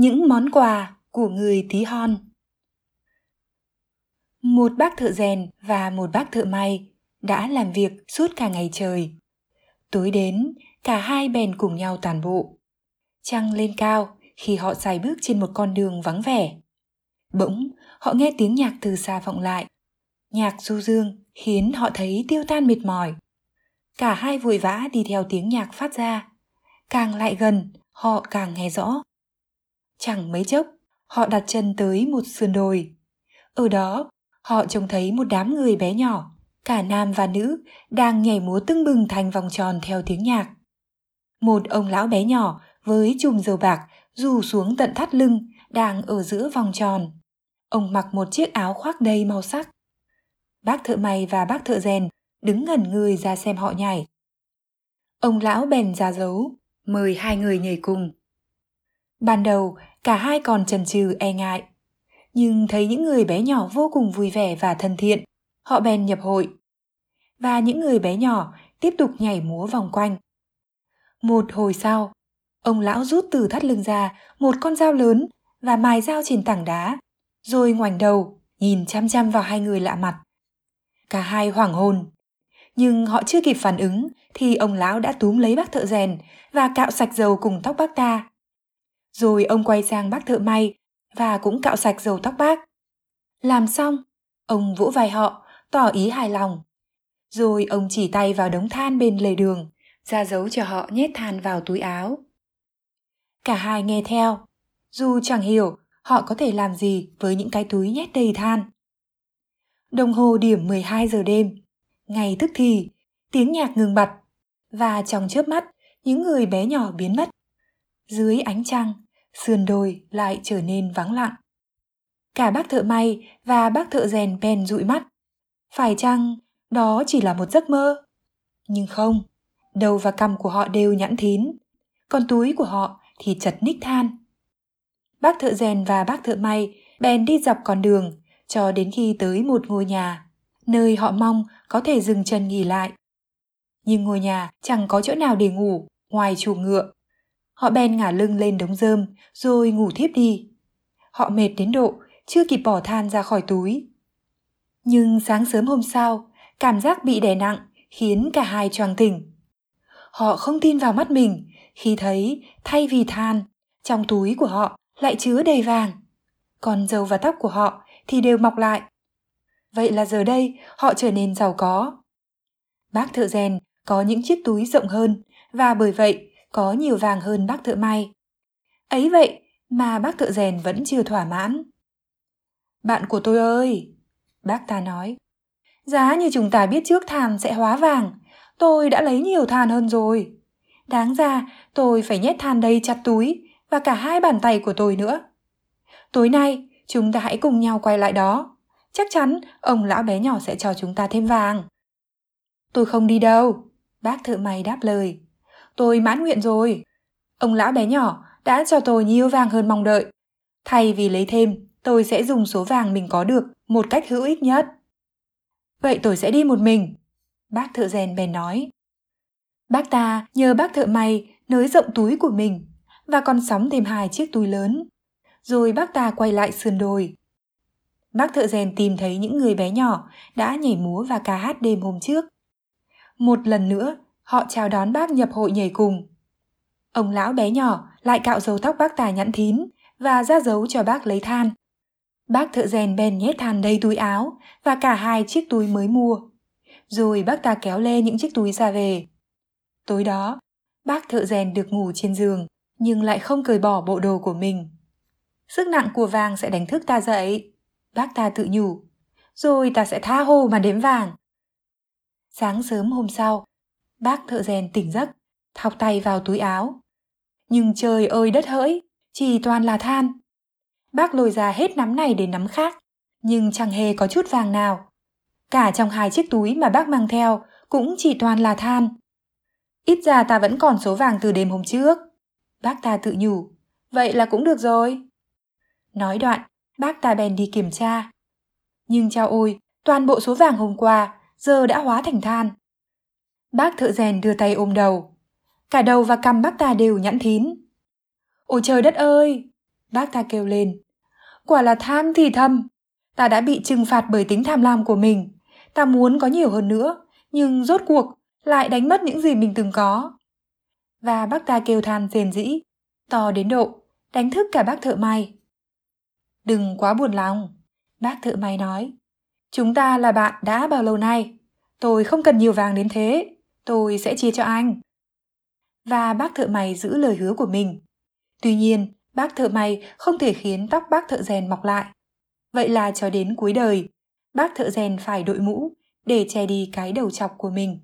Những món quà của người tí hon Một bác thợ rèn và một bác thợ may đã làm việc suốt cả ngày trời. Tối đến, cả hai bèn cùng nhau tàn bộ. Trăng lên cao khi họ xài bước trên một con đường vắng vẻ. Bỗng, họ nghe tiếng nhạc từ xa vọng lại. Nhạc du dương khiến họ thấy tiêu tan mệt mỏi. Cả hai vội vã đi theo tiếng nhạc phát ra. Càng lại gần, họ càng nghe rõ. Chẳng mấy chốc, họ đặt chân tới một sườn đồi. Ở đó, họ trông thấy một đám người bé nhỏ, cả nam và nữ, đang nhảy múa tưng bừng thành vòng tròn theo tiếng nhạc. Một ông lão bé nhỏ với chùm dầu bạc rủ xuống tận thắt lưng, đang ở giữa vòng tròn. Ông mặc một chiếc áo khoác đầy màu sắc. Bác thợ may và bác thợ rèn đứng ngẩn người ra xem họ nhảy. Ông lão bèn ra dấu, mời hai người nhảy cùng. Ban đầu, cả hai còn chần chừ e ngại. Nhưng thấy những người bé nhỏ vô cùng vui vẻ và thân thiện, họ bèn nhập hội. Và những người bé nhỏ tiếp tục nhảy múa vòng quanh. Một hồi sau, ông lão rút từ thắt lưng ra một con dao lớn và mài dao trên tảng đá, rồi ngoảnh đầu, nhìn chăm chăm vào hai người lạ mặt. Cả hai hoảng hồn. Nhưng họ chưa kịp phản ứng thì ông lão đã túm lấy bác thợ rèn và cạo sạch dầu cùng tóc bác ta. Rồi ông quay sang bác thợ may và cũng cạo sạch dầu tóc bác. Làm xong, ông vỗ vai họ, tỏ ý hài lòng. Rồi ông chỉ tay vào đống than bên lề đường, ra dấu cho họ nhét than vào túi áo. Cả hai nghe theo, dù chẳng hiểu họ có thể làm gì với những cái túi nhét đầy than. Đồng hồ điểm 12 giờ đêm, ngày tức thì, tiếng nhạc ngừng bặt, và trong chớp mắt, những người bé nhỏ biến mất. Dưới ánh trăng, sườn đồi lại trở nên vắng lặng. Cả bác thợ may và bác thợ rèn bèn dụi mắt. Phải chăng đó chỉ là một giấc mơ? Nhưng không, đầu và cằm của họ đều nhẵn thín, còn túi của họ thì chật ních than. Bác thợ rèn và bác thợ may bèn đi dọc con đường cho đến khi tới một ngôi nhà, nơi họ mong có thể dừng chân nghỉ lại. Nhưng ngôi nhà chẳng có chỗ nào để ngủ ngoài chuồng ngựa. Họ bèn ngả lưng lên đống rơm rồi ngủ thiếp đi. Họ mệt đến độ chưa kịp bỏ than ra khỏi túi. Nhưng sáng sớm hôm sau, cảm giác bị đè nặng khiến cả hai choàng tỉnh. Họ không tin vào mắt mình khi thấy thay vì than, trong túi của họ lại chứa đầy vàng. Còn dầu và tóc của họ thì đều mọc lại. Vậy là giờ đây họ trở nên giàu có. Bác thợ rèn có những chiếc túi rộng hơn và bởi vậy có nhiều vàng hơn bác thợ may. Ấy vậy mà bác thợ rèn vẫn chưa thỏa mãn. Bạn của tôi ơi, bác ta nói, giá như chúng ta biết trước than sẽ hóa vàng, tôi đã lấy nhiều than hơn rồi. Đáng ra tôi phải nhét than đầy chặt túi và cả hai bàn tay của tôi nữa. Tối nay chúng ta hãy cùng nhau quay lại đó. Chắc chắn ông lão bé nhỏ sẽ cho chúng ta thêm vàng. Tôi không đi đâu, bác thợ may đáp lời. Tôi mãn nguyện rồi. Ông lão bé nhỏ đã cho tôi nhiều vàng hơn mong đợi. Thay vì lấy thêm, tôi sẽ dùng số vàng mình có được một cách hữu ích nhất. Vậy tôi sẽ đi một mình, bác thợ rèn bèn nói. Bác ta nhờ bác thợ may nới rộng túi của mình và còn sắm thêm hai chiếc túi lớn. Rồi bác ta quay lại sườn đồi. Bác thợ rèn tìm thấy những người bé nhỏ đã nhảy múa và ca hát đêm hôm trước. Một lần nữa, họ chào đón bác nhập hội nhảy cùng. Ông lão bé nhỏ lại cạo dầu tóc bác tài nhẵn thín và ra dấu cho bác lấy than. Bác thợ rèn bèn nhét than đầy túi áo và cả hai chiếc túi mới mua. Rồi bác ta kéo lê những chiếc túi ra về. Tối đó, bác thợ rèn được ngủ trên giường nhưng lại không cởi bỏ bộ đồ của mình. Sức nặng của vàng sẽ đánh thức ta dậy. Bác ta tự nhủ. Rồi ta sẽ tha hồ mà đếm vàng. Sáng sớm hôm sau, bác thợ rèn tỉnh giấc, thọc tay vào túi áo. Nhưng trời ơi đất hỡi, chỉ toàn là than. Bác lôi ra hết nắm này đến nắm khác, nhưng chẳng hề có chút vàng nào. Cả trong hai chiếc túi mà bác mang theo cũng chỉ toàn là than. Ít ra ta vẫn còn số vàng từ đêm hôm trước. Bác ta tự nhủ, vậy là cũng được rồi. Nói đoạn, bác ta bèn đi kiểm tra. Nhưng chao ôi, toàn bộ số vàng hôm qua giờ đã hóa thành than. Bác thợ rèn đưa tay ôm đầu. Cả đầu và cằm bác ta đều nhẵn thín. Ôi trời đất ơi! Bác ta kêu lên. Quả là tham thì thâm, Ta đã bị trừng phạt bởi tính tham lam của mình. Ta muốn có nhiều hơn nữa, nhưng rốt cuộc lại đánh mất những gì mình từng có. Và bác ta kêu than rền rĩ, to đến độ, đánh thức cả bác thợ may. Đừng quá buồn lòng, bác thợ may nói. Chúng ta là bạn đã bao lâu nay? Tôi không cần nhiều vàng đến thế, tôi sẽ chia cho anh. Và bác thợ mày giữ lời hứa của mình. Tuy nhiên, bác thợ mày không thể khiến tóc bác thợ rèn mọc lại. Vậy là cho đến cuối đời, bác thợ rèn phải đội mũ để che đi cái đầu chọc của mình.